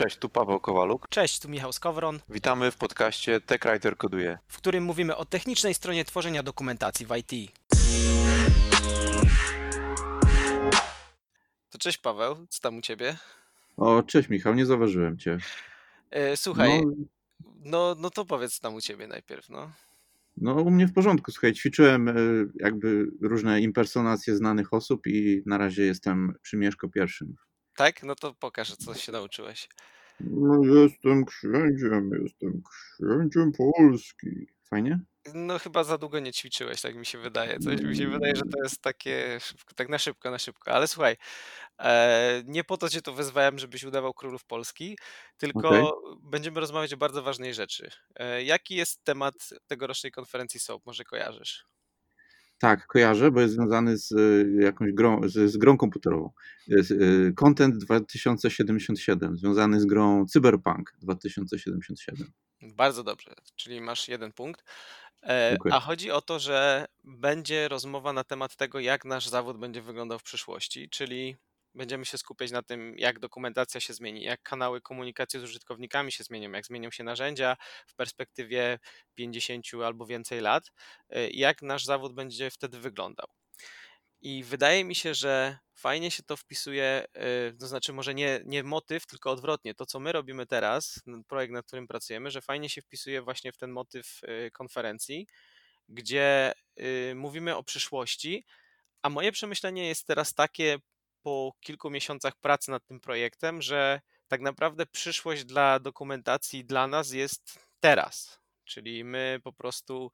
Cześć, tu Paweł Kowaluk. Cześć, tu Michał Skowron. Witamy w podcaście TechWriter Koduje, w którym mówimy o technicznej stronie tworzenia dokumentacji w IT. To cześć Paweł, co tam u Ciebie? O, cześć Michał, nie zauważyłem Cię. E, słuchaj, no... no, no to powiedz co tam u Ciebie najpierw, no. No, u mnie w porządku. Słuchaj, ćwiczyłem e, jakby różne impersonacje znanych osób i na razie jestem przy Mieszko pierwszym. Tak? No to pokaż, co się nauczyłeś. No, jestem księciem, jestem księciem Polski. Fajnie? No chyba za długo nie ćwiczyłeś, tak mi się wydaje. Coś mi się wydaje, że to jest takie tak na szybko, na szybko. Ale słuchaj, e, nie po to cię tu wezwałem, żebyś udawał królów Polski, tylko okay. będziemy rozmawiać o bardzo ważnej rzeczy. E, jaki jest temat tegorocznej konferencji SOAP? Może kojarzysz? Tak, kojarzę, bo jest związany z e, jakąś grą, z, z grą komputerową. E, Content 2077, związany z grą Cyberpunk 2077. Bardzo dobrze, czyli masz jeden punkt. E, a chodzi o to, że będzie rozmowa na temat tego, jak nasz zawód będzie wyglądał w przyszłości, czyli będziemy się skupiać na tym, jak dokumentacja się zmieni, jak kanały komunikacji z użytkownikami się zmienią, jak zmienią się narzędzia w perspektywie 50 albo więcej lat, e, jak nasz zawód będzie wtedy wyglądał. I wydaje mi się, że fajnie się to wpisuje, y, to znaczy może nie, nie motyw, tylko odwrotnie. To, co my robimy teraz, projekt, nad którym pracujemy, że fajnie się wpisuje właśnie w ten motyw y, konferencji, gdzie y, mówimy o przyszłości, a moje przemyślenie jest teraz takie po kilku miesiącach pracy nad tym projektem, że tak naprawdę przyszłość dla dokumentacji dla nas jest teraz. Czyli my po prostu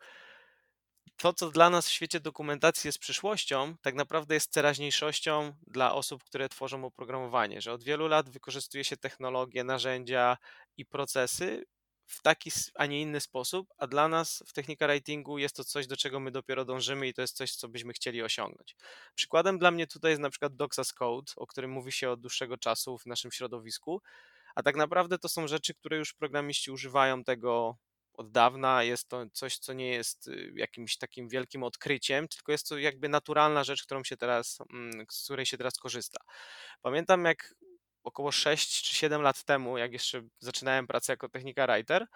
to, co dla nas w świecie dokumentacji jest przyszłością, tak naprawdę jest teraźniejszością dla osób, które tworzą oprogramowanie, że od wielu lat wykorzystuje się technologie, narzędzia i procesy w taki, a nie inny sposób, a dla nas w technika writingu jest to coś, do czego my dopiero dążymy i to jest coś, co byśmy chcieli osiągnąć. Przykładem dla mnie tutaj jest na przykład Doxas Code, o którym mówi się od dłuższego czasu w naszym środowisku, a tak naprawdę to są rzeczy, które już programiści używają tego od dawna. Jest to coś, co nie jest y, jakimś takim wielkim odkryciem, tylko jest to jakby naturalna rzecz, którą się teraz, mm, z której się teraz korzysta. Pamiętam, jak około 6 czy 7 lat temu, jak jeszcze zaczynałem pracę jako technika writer,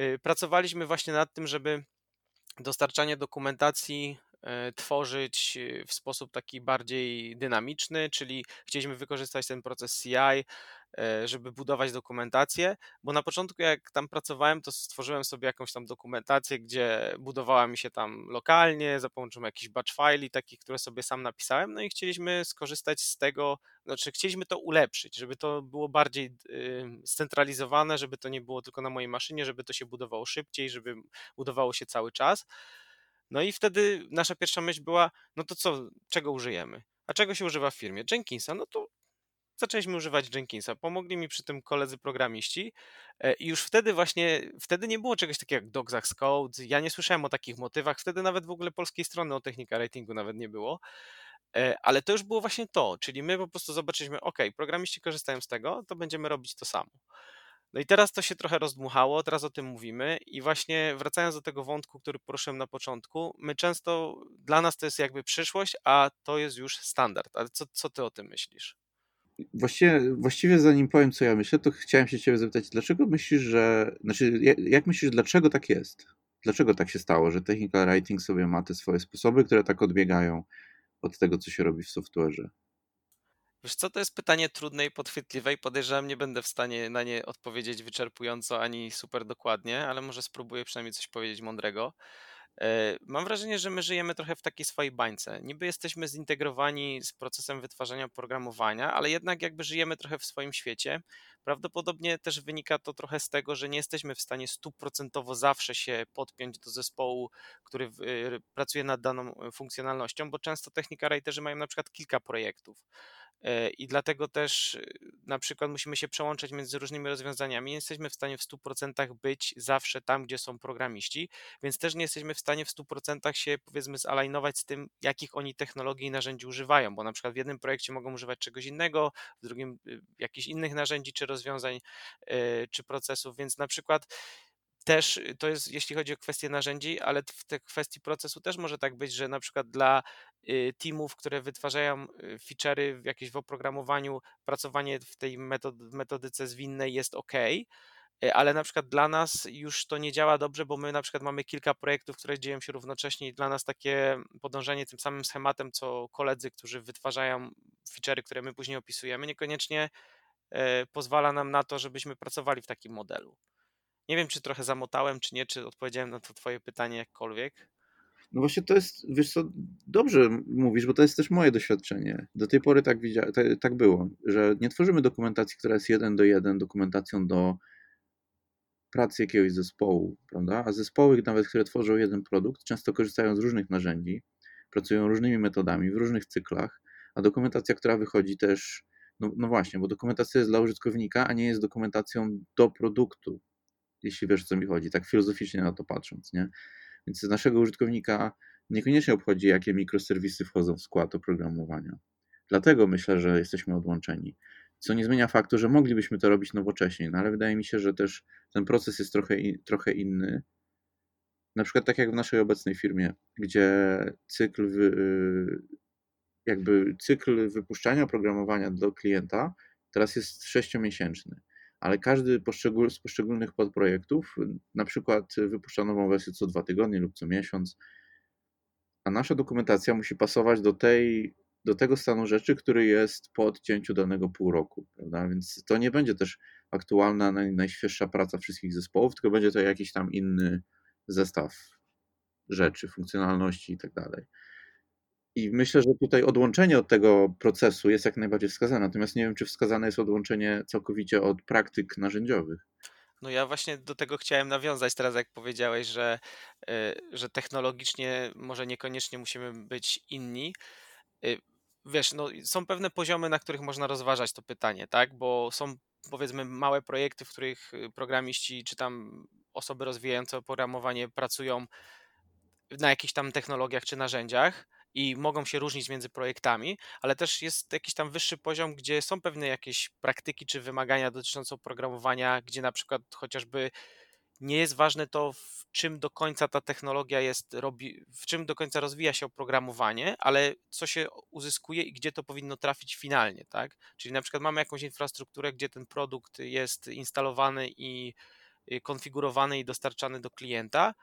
y, pracowaliśmy właśnie nad tym, żeby dostarczanie dokumentacji tworzyć e, w sposób taki bardziej dynamiczny, czyli chcieliśmy wykorzystać ten proces CI, e, żeby budować dokumentację, bo na początku jak tam pracowałem, to stworzyłem sobie jakąś tam dokumentację, gdzie budowała mi się tam lokalnie za pomocą jakichś batch file takich, które sobie sam napisałem, no i chcieliśmy skorzystać z tego, znaczy chcieliśmy to ulepszyć, żeby to było bardziej scentralizowane, żeby to nie było tylko na mojej maszynie, żeby to się budowało szybciej, żeby budowało się cały czas. No i wtedy nasza pierwsza myśl była, no to co, czego użyjemy? A czego się używa w firmie? Jenkinsa. No to zaczęliśmy używać Jenkinsa. Pomogli mi przy tym koledzy programiści e, i już wtedy właśnie, wtedy nie było czegoś takiego jak Dogzax Code. Ja nie słyszałem o takich motywach. Wtedy nawet w ogóle polskiej strony o technika ratingu nawet nie było. E, ale to już było właśnie to, czyli my po prostu zobaczyliśmy, ok, programiści korzystają z tego, to będziemy robić to samo. No i teraz to się trochę rozdmuchało, teraz o tym mówimy i właśnie wracając do tego wątku, który poruszyłem na początku, my często, dla nas to jest jakby przyszłość, a to jest już standard. Ale co, co ty o tym myślisz? Właściwie, właściwie zanim powiem, co ja myślę, to chciałem się ciebie zapytać, dlaczego myślisz, że, znaczy jak myślisz, dlaczego tak jest? Dlaczego tak się stało, że technical writing sobie ma te swoje sposoby, które tak odbiegają od tego, co się robi w software'ze? Wiesz co, to jest pytanie trudne i podchwytliwe i podejrzewam, nie będę w stanie na nie odpowiedzieć wyczerpująco ani super dokładnie, ale może spróbuję przynajmniej coś powiedzieć mądrego. E, mam wrażenie, że my żyjemy trochę w takiej swojej bańce. Niby jesteśmy zintegrowani z procesem wytwarzania oprogramowania, ale jednak jakby żyjemy trochę w swoim świecie. Prawdopodobnie też wynika to trochę z tego, że nie jesteśmy w stanie stuprocentowo zawsze się podpiąć do zespołu, który pracuje nad daną funkcjonalnością, bo często technika writerzy mają na przykład kilka projektów. E, i dlatego też y, na przykład musimy się przełączać między różnymi rozwiązaniami. Nie jesteśmy w stanie w 100% być zawsze tam, gdzie są programiści, więc też nie jesteśmy w stanie w 100% się powiedzmy zalignować z tym, jakich oni technologii i narzędzi używają, bo na przykład w jednym projekcie mogą używać czegoś innego, w drugim y, jakichś innych narzędzi czy rozwiązań, y, czy procesów, więc na przykład też to jest, jeśli chodzi o kwestie narzędzi, ale w tej kwestii procesu też może tak być, że na przykład dla y, teamów, które wytwarzają y, feature'y jakieś w oprogramowaniu, pracowanie w tej metod, metodyce zwinnej jest ok, ale na przykład dla nas już to nie działa dobrze, bo my na przykład mamy kilka projektów, które dzieją się równocześnie i dla nas takie podążanie tym samym schematem, co koledzy, którzy wytwarzają feature'y, które my później opisujemy, niekoniecznie pozwala nam na to, żebyśmy pracowali w takim modelu. Nie wiem, czy trochę zamotałem, czy nie, czy odpowiedziałem na to twoje pytanie jakkolwiek. No właśnie to jest, wiesz co, dobrze mówisz, bo to jest też moje doświadczenie. Do tej pory tak, widzia, tak, tak było, że nie tworzymy dokumentacji, która jest jeden do jeden dokumentacją do pracy jakiegoś zespołu, prawda? A zespoły, nawet które tworzą jeden produkt, często korzystają z różnych narzędzi, pracują różnymi metodami, w różnych cyklach, a dokumentacja, która wychodzi też, no, no właśnie, bo dokumentacja jest dla użytkownika, a nie jest dokumentacją do produktu, jeśli wiesz, o co mi chodzi, tak filozoficznie na to patrząc, nie? Więc naszego użytkownika niekoniecznie obchodzi, jakie mikroserwisy wchodzą w skład oprogramowania. Dlatego myślę, że jesteśmy odłączeni. Co nie zmienia faktu, że moglibyśmy to robić nowocześnie, no ale wydaje mi się, że też ten proces jest trochę, trochę inny. Na przykład tak jak w naszej obecnej firmie, gdzie cykl, wy, jakby cykl wypuszczania oprogramowania do klienta teraz jest sześciomiesięczny ale każdy poszczegól, z poszczególnych podprojektów na przykład wypuszcza nową wersję co dwa tygodnie lub co miesiąc, a nasza dokumentacja musi pasować do, tej, do tego stanu rzeczy, który jest po odcięciu danego pół roku, prawda? Więc to nie będzie też aktualna, naj, najświeższa praca wszystkich zespołów, tylko będzie to jakiś tam inny zestaw rzeczy, funkcjonalności i tak dalej. I myślę, że tutaj odłączenie od tego procesu jest jak najbardziej wskazane. Natomiast nie wiem, czy wskazane jest odłączenie całkowicie od praktyk narzędziowych. No ja właśnie do tego chciałem nawiązać teraz, jak powiedziałeś, że, e, że technologicznie może niekoniecznie musimy być inni. E, wiesz, no, są pewne poziomy, na których można rozważać to pytanie, tak? Bo są powiedzmy małe projekty, w których programiści czy tam osoby rozwijające oprogramowanie pracują na jakichś tam technologiach czy narzędziach i mogą się różnić między projektami, ale też jest jakiś tam wyższy poziom, gdzie są pewne jakieś praktyki czy wymagania dotyczące oprogramowania, gdzie na przykład chociażby nie jest ważne to, w czym do końca ta technologia jest, robi, w czym do końca rozwija się oprogramowanie, ale co się uzyskuje i gdzie to powinno trafić finalnie, tak? Czyli na przykład mamy jakąś infrastrukturę, gdzie ten produkt jest instalowany i konfigurowany i dostarczany do klienta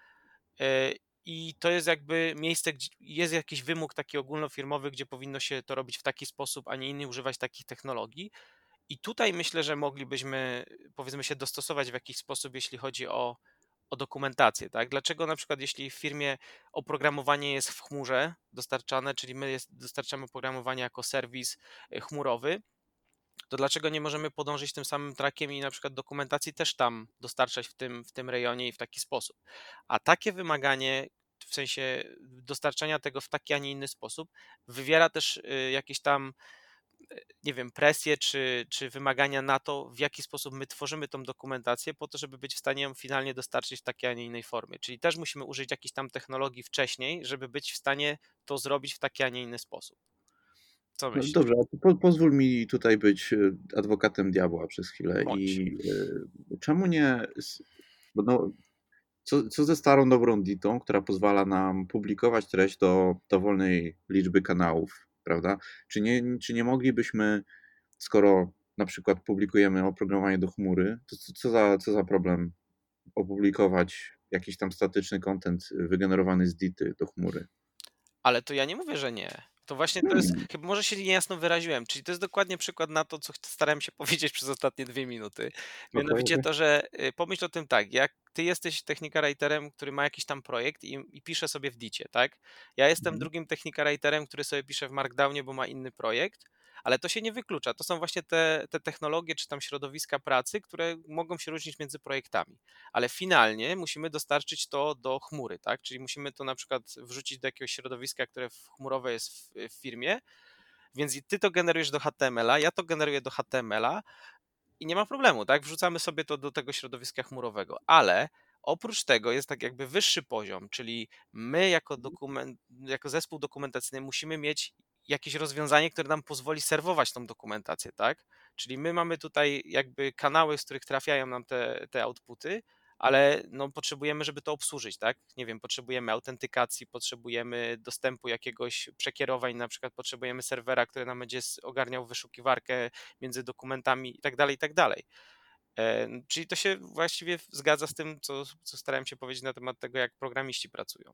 e, i to jest jakby miejsce, gdzie jest jakiś wymóg taki ogólnofirmowy, gdzie powinno się to robić w taki sposób, a nie inny, używać takich technologii. I tutaj myślę, że moglibyśmy, powiedzmy, się dostosować w jakiś sposób, jeśli chodzi o, o dokumentację. Tak? Dlaczego na przykład, jeśli w firmie oprogramowanie jest w chmurze dostarczane, czyli my jest, dostarczamy oprogramowanie jako serwis e, chmurowy, to dlaczego nie możemy podążyć tym samym trakiem i na przykład dokumentacji też tam dostarczać w tym, w tym rejonie i w taki sposób? A takie wymaganie, w sensie dostarczania tego w taki, a nie inny sposób, wywiera też y, jakieś tam y, nie wiem, presję czy, czy wymagania na to, w jaki sposób my tworzymy tą dokumentację, po to, żeby być w stanie ją finalnie dostarczyć w takiej, a nie innej formie. Czyli też musimy użyć jakiejś tam technologii wcześniej, żeby być w stanie to zrobić w taki, a nie inny sposób. Co no myślisz? Dobrze, po, pozwól mi tutaj być e, adwokatem diabła przez chwilę. Bądź. I y, czemu nie. No, co, co ze starą dobrą ditą, która pozwala nam publikować treść do dowolnej liczby kanałów, prawda? Czy nie, czy nie moglibyśmy, skoro na przykład publikujemy oprogramowanie do chmury, to co, co, za, co za problem opublikować jakiś tam statyczny content wygenerowany z dity do chmury? Ale to ja nie mówię, że nie. To właśnie to jest, hmm. chyba może się niejasno wyraziłem, czyli to jest dokładnie przykład na to, co starałem się powiedzieć przez ostatnie dwie minuty. Mianowicie to, że y, pomyśl o tym tak, jak ty jesteś technika writerem, który ma jakiś tam projekt i, i pisze sobie w dicie, tak? Ja jestem mhm. drugim technika writerem, który sobie pisze w Markdownie, bo ma inny projekt ale to się nie wyklucza. To są właśnie te, te technologie czy tam środowiska pracy, które mogą się różnić między projektami, ale finalnie musimy dostarczyć to do chmury, tak? Czyli musimy to na przykład wrzucić do jakiegoś środowiska, które chmurowe jest w, w firmie, więc ty to generujesz do HTML-a, ja to generuję do HTML-a i nie ma problemu, tak? Wrzucamy sobie to do tego środowiska chmurowego, ale Oprócz tego jest tak jakby wyższy poziom, czyli my jako, dokument, jako zespół dokumentacyjny musimy mieć jakieś rozwiązanie, które nam pozwoli serwować tą dokumentację, tak? Czyli my mamy tutaj jakby kanały, z których trafiają nam te, te outputy, ale no, potrzebujemy, żeby to obsłużyć, tak? Nie wiem, potrzebujemy autentykacji, potrzebujemy dostępu jakiegoś przekierowań, na przykład potrzebujemy serwera, który nam będzie ogarniał wyszukiwarkę między dokumentami i tak dalej, i tak dalej. E, czyli to się właściwie zgadza z tym, co, co starałem się powiedzieć na temat tego, jak programiści pracują.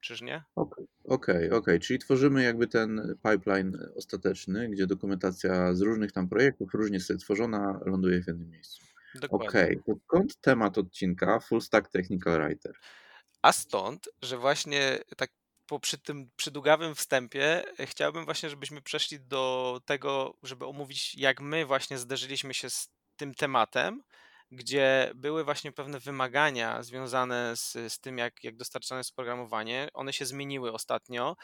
Czyż nie? Okej, okej, okay, czyli tworzymy jakby ten pipeline ostateczny, gdzie dokumentacja z różnych tam projektów, różnie sobie tworzona, ląduje w jednym miejscu. Dokładnie. Okej, to skąd temat odcinka Full Stack Technical Writer? A stąd, że właśnie tak po przy tym przydługawym wstępie e, chciałbym właśnie, żebyśmy przeszli do tego, żeby omówić, jak my właśnie zderzyliśmy się z tym tematem, gdzie były właśnie pewne wymagania związane z, z tym, jak, jak dostarczane jest programowanie. One się zmieniły ostatnio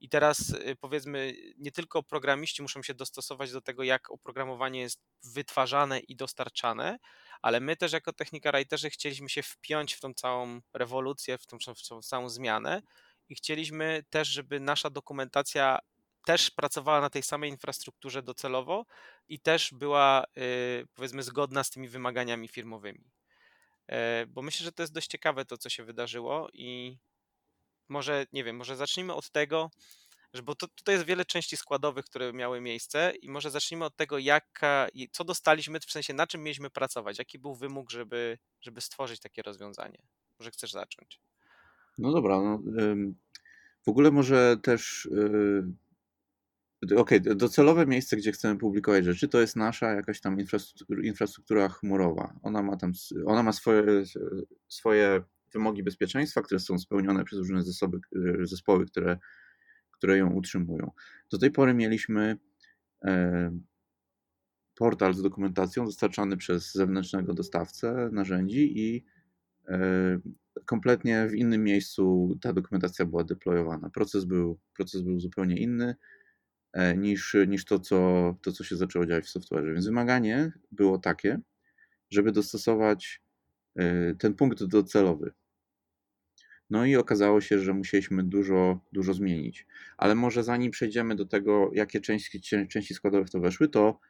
i teraz y, powiedzmy, nie tylko programiści muszą się dostosować do tego, jak oprogramowanie jest wytwarzane i dostarczane, ale my też jako technika writerzy chcieliśmy się wpiąć w tą całą rewolucję, w tą, w tą całą zmianę i chcieliśmy też, żeby nasza dokumentacja też pracowała na tej samej infrastrukturze docelowo i też była y, powiedzmy zgodna z tymi wymaganiami firmowymi. E, bo myślę, że to jest dość ciekawe to, co się wydarzyło i może, nie wiem, może zacznijmy od tego, że bo to, tutaj jest wiele części składowych, które miały miejsce i może zacznijmy od tego, jaka, co dostaliśmy, w sensie na czym mieliśmy pracować, jaki był wymóg, żeby, żeby stworzyć takie rozwiązanie. Może chcesz zacząć? No dobra, no, w ogóle może też y, Okej, okay, docelowe miejsce, gdzie chcemy publikować rzeczy, to jest nasza jakaś tam infrastruktura, chmurowa. Ona ma tam, ona ma swoje, swoje wymogi bezpieczeństwa, które są spełnione przez różne zasoby, zespoły, które, które ją utrzymują. Do tej pory mieliśmy e, portal z dokumentacją dostarczany przez zewnętrznego dostawcę narzędzi i e, kompletnie w innym miejscu ta dokumentacja była deployowana. Proces był, proces był zupełnie inny E, niż, niż to, co, to, co się zaczęło dziać w software. Więc wymaganie było takie, żeby dostosować e, ten punkt docelowy. No i okazało się, że musieliśmy dużo, dużo zmienić. Ale może zanim przejdziemy do tego, jakie części, części składowe w to weszły, to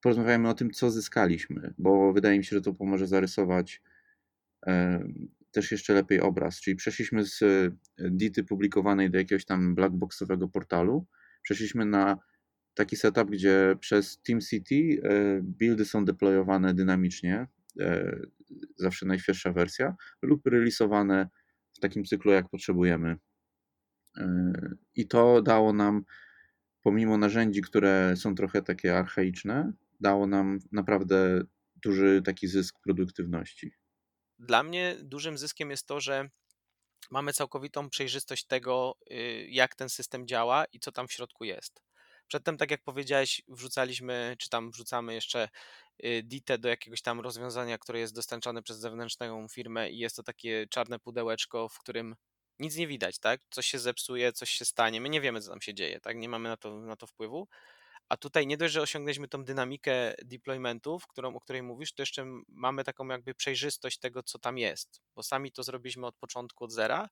porozmawiamy o tym, co zyskaliśmy, bo wydaje mi się, że to pomoże zarysować e, też jeszcze lepiej obraz. Czyli przeszliśmy z Dity publikowanej do jakiegoś tam blackboxowego portalu, przeszliśmy na taki setup, gdzie przez TeamCity e, buildy są deployowane dynamicznie, e, zawsze najświeższa wersja, lub releasowane w takim cyklu, jak potrzebujemy. E, I to dało nam, pomimo narzędzi, które są trochę takie archaiczne, dało nam naprawdę duży taki zysk produktywności. Dla mnie dużym zyskiem jest to, że mamy całkowitą przejrzystość tego, y, jak ten system działa i co tam w środku jest. Przedtem, tak jak powiedziałeś, wrzucaliśmy, czy tam wrzucamy jeszcze y, DITę do jakiegoś tam rozwiązania, które jest dostarczane przez zewnętrzną firmę i jest to takie czarne pudełeczko, w którym nic nie widać, tak? Coś się zepsuje, coś się stanie, my nie wiemy, co tam się dzieje, tak? Nie mamy na to, na to wpływu. A tutaj nie dość, że osiągnęliśmy tą dynamikę deploymentów, którą, o której mówisz, to jeszcze mamy taką jakby przejrzystość tego, co tam jest, bo sami to zrobiliśmy od początku, od zera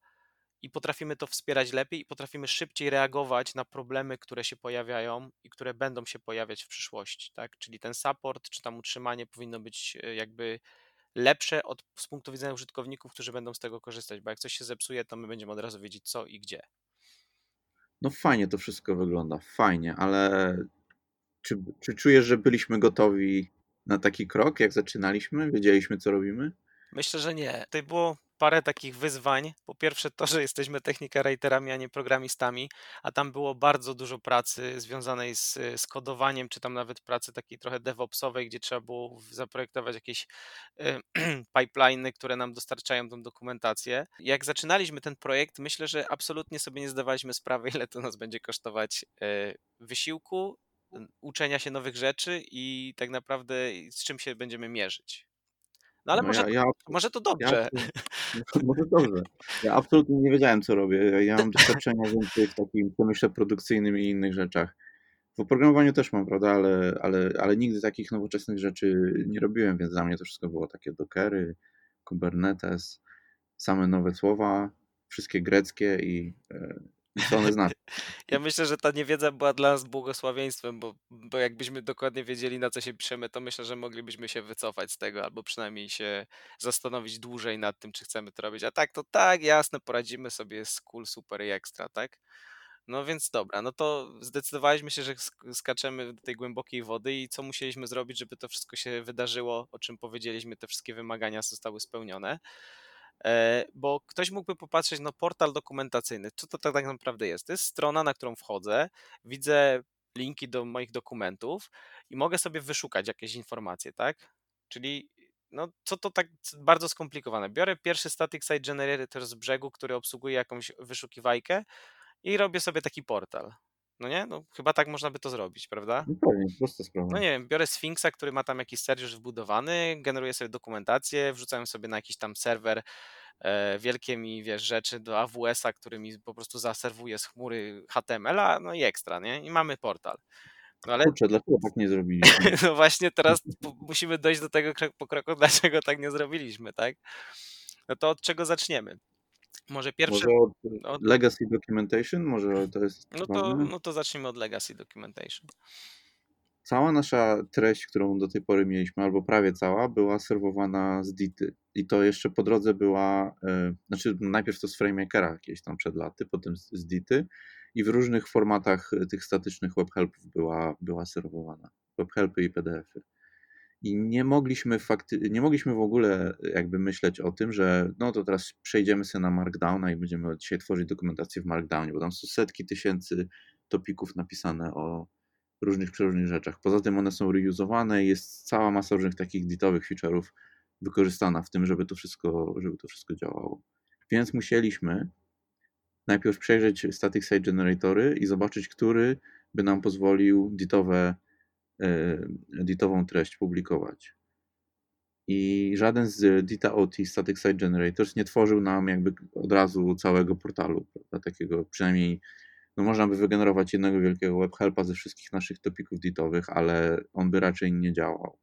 i potrafimy to wspierać lepiej i potrafimy szybciej reagować na problemy, które się pojawiają i które będą się pojawiać w przyszłości, tak? Czyli ten support czy tam utrzymanie powinno być e, jakby lepsze od, z punktu widzenia użytkowników, którzy będą z tego korzystać, bo jak coś się zepsuje, to my będziemy od razu wiedzieć co i gdzie. No fajnie to wszystko wygląda, fajnie, ale czy, czy czujesz, że byliśmy gotowi na taki krok, jak zaczynaliśmy? Wiedzieliśmy, co robimy? Myślę, że nie. Tutaj było parę takich wyzwań. Po pierwsze to, że jesteśmy technika writerami, a nie programistami, a tam było bardzo dużo pracy związanej z, z kodowaniem, czy tam nawet pracy takiej trochę DevOpsowej, gdzie trzeba było zaprojektować jakieś y, pipeliny, które nam dostarczają tą dokumentację. Jak zaczynaliśmy ten projekt, myślę, że absolutnie sobie nie zdawaliśmy sprawy, ile to nas będzie kosztować y, wysiłku, uczenia się nowych rzeczy i tak naprawdę z czym się będziemy mierzyć. No ale no może, ja, ja, może to dobrze. Ja, może dobrze. Ja absolutnie nie wiedziałem, co robię. Ja mam doświadczenia więcej w takim pomyśle produkcyjnym i innych rzeczach. W oprogramowaniu też mam, prawda, ale, ale, ale nigdy takich nowoczesnych rzeczy nie robiłem, więc dla mnie to wszystko było takie dockery, Kubernetes, same nowe słowa, wszystkie greckie i, e, I co one znaczą. Ja myślę, że ta niewiedza była dla nas błogosławieństwem, bo, bo jakbyśmy dokładnie wiedzieli, na co się piszemy, to myślę, że moglibyśmy się wycofać z tego, albo przynajmniej się zastanowić dłużej nad tym, czy chcemy to robić. A tak, to tak, jasne, poradzimy sobie z cool, super i ekstra, tak? No więc dobra, no to zdecydowaliśmy się, że sk- skaczemy do tej głębokiej wody i co musieliśmy zrobić, żeby to wszystko się wydarzyło, o czym powiedzieliśmy, te wszystkie wymagania zostały spełnione. E, Bo ktoś mógłby popatrzeć, no portal dokumentacyjny, co to tak naprawdę jest? To jest strona, na którą wchodzę, widzę linki do moich dokumentów i mogę sobie wyszukać jakieś informacje, tak? Czyli no, co to tak bardzo skomplikowane. Biorę pierwszy static site generator z brzegu, który obsługuje jakąś wyszukiwajkę i robię sobie taki portal. No nie? No chyba tak można by to zrobić, prawda? No pewnie, prosta sprawa. No nie wiem, biorę Sphinxa, który ma tam jakiś już wbudowany, generuję sobie dokumentację, wrzucam sobie na jakiś tam serwer e, wielkie mi, wiesz, rzeczy do AWS-a, który mi po prostu zaserwuje z chmury HTML-a, no i ekstra, nie? I mamy portal. No ale Kurczę, dlaczego tak nie zrobiliśmy? no właśnie teraz musimy dojść do tego krok po kroku, dlaczego tak nie zrobiliśmy, tak? No to od czego zaczniemy? Może pierwsze, Może od od- legacy documentation? Może to jest no to, no to zacznijmy od legacy documentation. Cała nasza treść, którą do tej pory mieliśmy, albo prawie cała, była serwowana z Dity. I to jeszcze po drodze była, e, znaczy najpierw to z FrameMakera jakieś tam przed laty, potem z, z Dity i w różnych formatach e, tych statycznych webhelpów była, była serwowana. Webhelpy i PDFy. I nie mogliśmy fakty, nie mogliśmy w ogóle jakby myśleć o tym, że no to teraz przejdziemy sobie na Markdowna i będziemy dzisiaj tworzyć dokumentację w Markdownie, bo tam są setki tysięcy topików napisane o różnych przeróżnych rzeczach. Poza tym one są reusowane jest cała masa różnych takich ditowych feature'ów wykorzystana w tym, żeby to wszystko, żeby to wszystko działało. Więc musieliśmy najpierw przejrzeć static site generatory i zobaczyć, który by nam pozwolił ditowe, e, ditową treść publikować. I żaden z Dita OT Static Site Generators nie tworzył nam jakby od razu całego portalu, prawda? takiego przynajmniej no można by wygenerować jednego wielkiego webhelpa ze wszystkich naszych topików ditowych, ale on by raczej nie działał.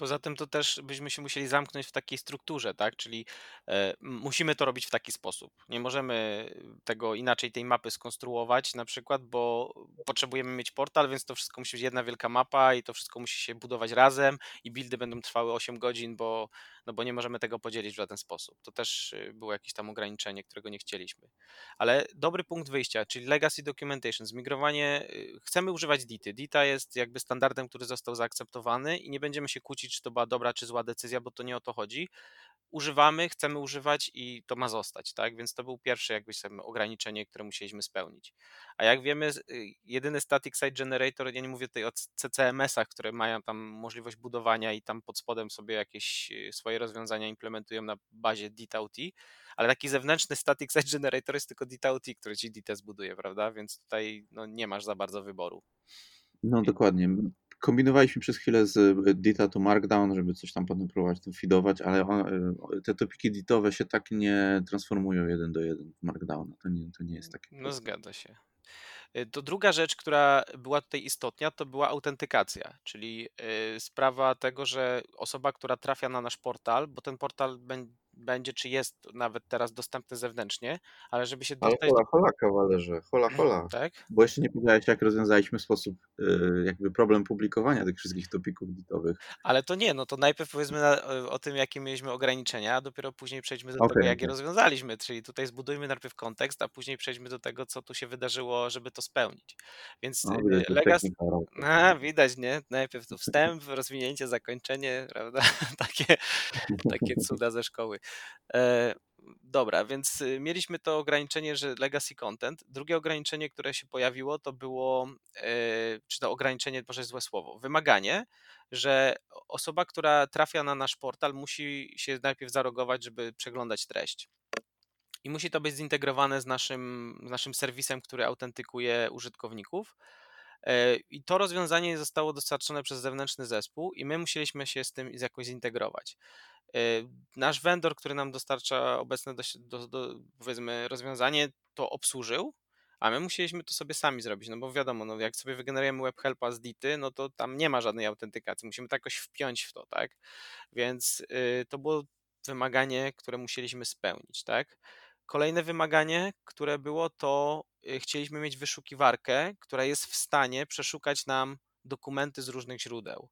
Poza tym to też byśmy się musieli zamknąć w takiej strukturze, tak? Czyli e, musimy to robić w taki sposób. Nie możemy tego inaczej tej mapy skonstruować na przykład, bo potrzebujemy mieć portal, więc to wszystko musi być jedna wielka mapa i to wszystko musi się budować razem i buildy będą trwały 8 godzin, bo, no bo nie możemy tego podzielić w żaden sposób. To też y, było jakieś tam ograniczenie, którego nie chcieliśmy. Ale dobry punkt wyjścia, czyli legacy documentation, zmigrowanie, y, chcemy używać DITy. DITA jest jakby standardem, który został zaakceptowany i nie będziemy się kłócić, czy to była dobra, czy zła decyzja, bo to nie o to chodzi. Używamy, chcemy używać i to ma zostać, tak? Więc to był pierwsze sobie ograniczenie, które musieliśmy spełnić. A jak wiemy, y, jedyny static site generator, ja nie mówię tutaj o CCMS-ach, które mają tam możliwość budowania i tam pod spodem sobie jakieś y, swoje rozwiązania implementują na bazie DIT-OT, ale taki zewnętrzny static site generator jest tylko DIT-OT, który ci DIT zbuduje, prawda? Więc tutaj no, nie masz za bardzo wyboru. No dokładnie. Kombinowaliśmy przez chwilę z Dita to Markdown, żeby coś tam potem próbować to feedować, ale on, te topiki ditowe się tak nie transformują jeden do jeden w Markdowna. To nie, to nie jest takie. No proste. zgadza się. Y, To druga rzecz, która była tutaj istotna, to była autentykacja, czyli sprawa tego, że osoba, która trafia na nasz portal, bo ten portal będzie, czy jest nawet teraz dostępny zewnętrznie, ale żeby się Ale dostać hola, do... hola, kawalerze, hola, hola. Tak? Bo jeszcze nie powiedziałeś, jak rozwiązaliśmy sposób, y, jakby problem publikowania tych wszystkich topików ditowych. Ale to nie, no to najpierw powiedzmy na, o tym, jakie mieliśmy ograniczenia, a dopiero później przejdźmy do tego, Okej, jak je rozwiązaliśmy. Czyli tutaj zbudujmy najpierw kontekst, a później przejdźmy do tego, co tu się wydarzyło, żeby to spełnić. Więc No, y, Legas... A, widać, nie? Najpierw to wstęp, rozwinięcie, zakończenie, prawda? Takie, takie cuda ze szkoły. E, dobra, więc y, mieliśmy to ograniczenie, że legacy content. Drugie ograniczenie, które się pojawiło, to było, e, czy to ograniczenie, może złe słowo, wymaganie, że osoba, która trafia na nasz portal, musi się najpierw zarogować, żeby przeglądać treść. I musi to być zintegrowane z naszym, z naszym serwisem, który autentykuje użytkowników. E, I to rozwiązanie zostało dostarczone przez zewnętrzny zespół, i my musieliśmy się z tym jakoś zintegrować. E, Nasz vendor, który nam dostarcza obecne do, do, do, powiedzmy rozwiązanie, to obsłużył, a my musieliśmy to sobie sami zrobić, no bo wiadomo, no jak sobie wygenerujemy webhelpa z Dity, no to tam nie ma żadnej autentykacji, musimy to jakoś wpiąć w to, tak? Więc y, to było wymaganie, które musieliśmy spełnić, tak? Kolejne wymaganie, które było, to y, chcieliśmy mieć wyszukiwarkę, która jest w stanie przeszukać nam dokumenty z różnych źródeł.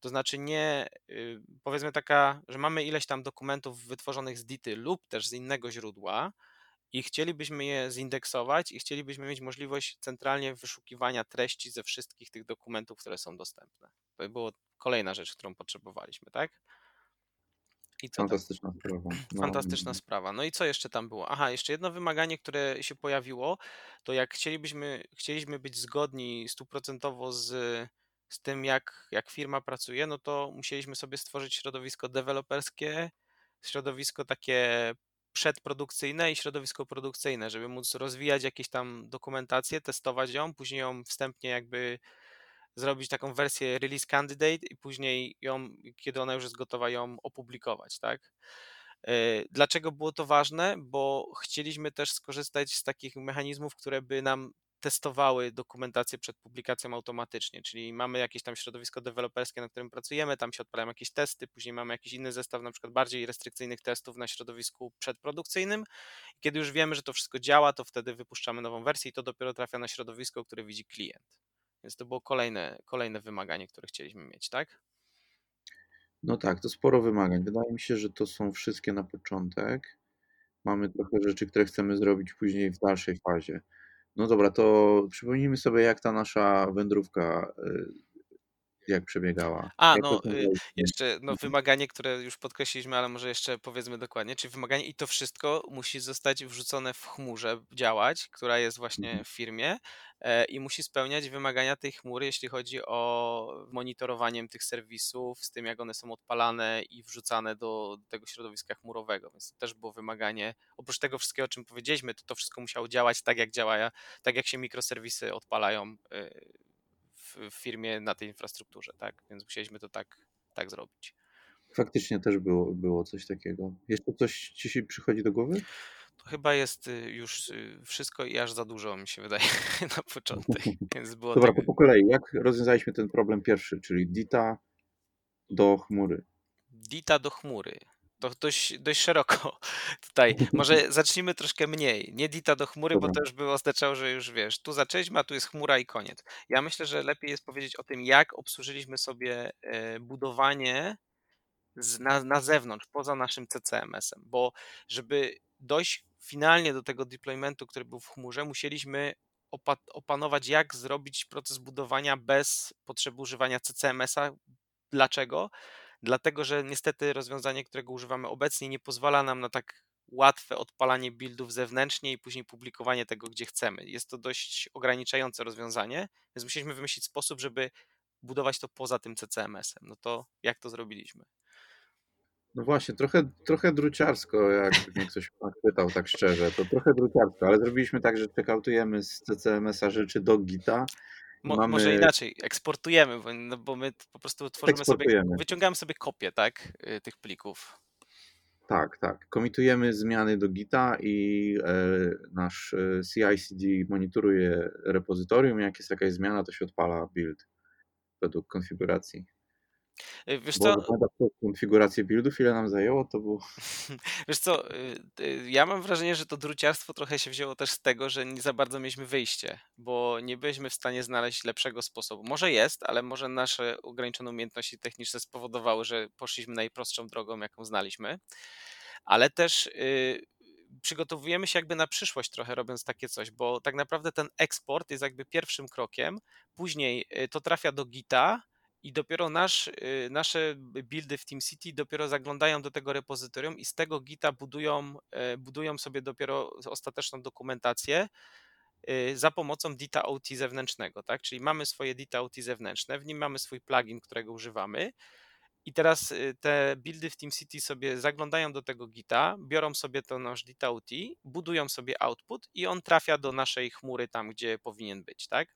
To znaczy nie, y, powiedzmy taka, że mamy ileś tam dokumentów wytworzonych z Dity lub też z innego źródła i chcielibyśmy je zindeksować i chcielibyśmy mieć możliwość centralnie wyszukiwania treści ze wszystkich tych dokumentów, które są dostępne. To była kolejna rzecz, którą potrzebowaliśmy, tak? I co Fantastyczna tam? sprawa. No. Fantastyczna sprawa. No i co jeszcze tam było? Aha, jeszcze jedno wymaganie, które się pojawiło, to jak chcielibyśmy, chcieliśmy być zgodni stuprocentowo z, z tym, jak, jak firma pracuje, no to musieliśmy sobie stworzyć środowisko deweloperskie, środowisko takie przedprodukcyjne i środowisko produkcyjne, żeby móc rozwijać jakieś tam dokumentację, testować ją, później ją wstępnie jakby zrobić taką wersję release candidate i później ją, kiedy ona już jest gotowa, ją opublikować, tak? E, dlaczego było to ważne? Bo chcieliśmy też skorzystać z takich mechanizmów, które by nam testowały dokumentację przed publikacją automatycznie, czyli mamy jakieś tam środowisko deweloperskie, na którym pracujemy, tam się odpalają jakieś testy, później mamy jakiś inny zestaw na przykład bardziej restrykcyjnych testów na środowisku przedprodukcyjnym. Kiedy już wiemy, że to wszystko działa, to wtedy wypuszczamy nową wersję i to dopiero trafia na środowisko, które widzi klient. Więc to było kolejne, kolejne wymaganie, które chcieliśmy mieć, tak? No tak, to sporo wymagań. Wydaje mi się, że to są wszystkie na początek. Mamy trochę rzeczy, które chcemy zrobić później w dalszej fazie. No dobra, to przypomnijmy sobie, jak ta nasza wędrówka y, jak przebiegała. A, Jak no y, jeszcze no, wymaganie, które już podkreśliliśmy, ale może jeszcze powiedzmy dokładnie, czyli wymaganie i to wszystko musi zostać wrzucone w chmurze działać, która jest właśnie Mhm. w firmie e, i musi spełniać wymagania tej chmury, jeśli chodzi o monitorowaniem tych serwisów, z tym jak one są odpalane i wrzucane do tego środowiska chmurowego, więc to też było wymaganie. Oprócz tego wszystkiego, o czym powiedzieliśmy, to to wszystko musiało działać tak, jak działa, tak jak się mikroserwisy odpalają w firmie na tej infrastrukturze, tak? Więc musieliśmy to tak, tak zrobić. Faktycznie też było, było coś takiego. Jeszcze coś ci się przychodzi do głowy? To chyba jest y, już y, wszystko i aż za dużo mi się wydaje na początek. Więc było Dobra, to po kolei. Jak rozwiązaliśmy ten problem pierwszy, czyli Dita do chmury? Dita do chmury to dość, dość szeroko tutaj. Może zacznijmy troszkę mniej. Nie dita do chmury, bo to już by oznaczało, że już wiesz, tu zaczęliśmy, a tu jest chmura i koniec. Ja myślę, że lepiej jest powiedzieć o tym, jak obsłużyliśmy sobie e, budowanie z, na, na zewnątrz, poza naszym CCMS-em, bo żeby dojść finalnie do tego deploymentu, który był w chmurze, musieliśmy opanować, jak zrobić proces budowania bez potrzeby używania CCMS-a. Dlaczego? Dlatego że niestety rozwiązanie, którego używamy obecnie, nie pozwala nam na tak łatwe odpalanie buildów zewnętrznie i później publikowanie tego, gdzie chcemy. Jest to dość ograniczające rozwiązanie, więc musieliśmy wymyślić sposób, żeby budować to poza tym CCMS-em. No to jak to zrobiliśmy? No właśnie, trochę, trochę druciarsko, jak mnie ktoś pytał tak szczerze, to trochę druciarsko, ale zrobiliśmy tak, że checkoutujemy z CCMS-a rzeczy do Gita Mo, mamy... Może inaczej, eksportujemy, bo, no bo my po prostu tworzymy sobie, wyciągamy sobie kopię, tak, y, tych plików. Tak, tak. Komitujemy zmiany do Gita i e, nasz e, CI/CD monitoruje repozytorium. Jak jest jakaś zmiana, to się odpala build według konfiguracji. Y, wiesz co? konfigurację buildów, ile nam zajęło, to było... Wiesz co, y, y, ja mam wrażenie, że to druciarstwo trochę się wzięło też z tego, że nie za bardzo mieliśmy wyjście, bo nie byliśmy w stanie znaleźć lepszego sposobu. Może jest, ale może nasze ograniczone umiejętności techniczne spowodowały, że poszliśmy najprostszą drogą, jaką znaliśmy, ale też przygotowujemy się jakby na przyszłość trochę robiąc takie coś, bo tak naprawdę ten eksport jest jakby pierwszym krokiem, później to trafia do Gita, i dopiero nasz, y, nasze buildy w TeamCity dopiero zaglądają do tego repozytorium i z tego Gita budują, e, budują sobie dopiero ostateczną dokumentację y, za pomocą Dita OT zewnętrznego, tak? Czyli mamy swoje Dita OT zewnętrzne, w nim mamy swój plugin, którego używamy i teraz y, te buildy w TeamCity sobie zaglądają do tego Gita, biorą sobie to nasz Dita OT, budują sobie output i on trafia do naszej chmury tam, gdzie powinien być, tak?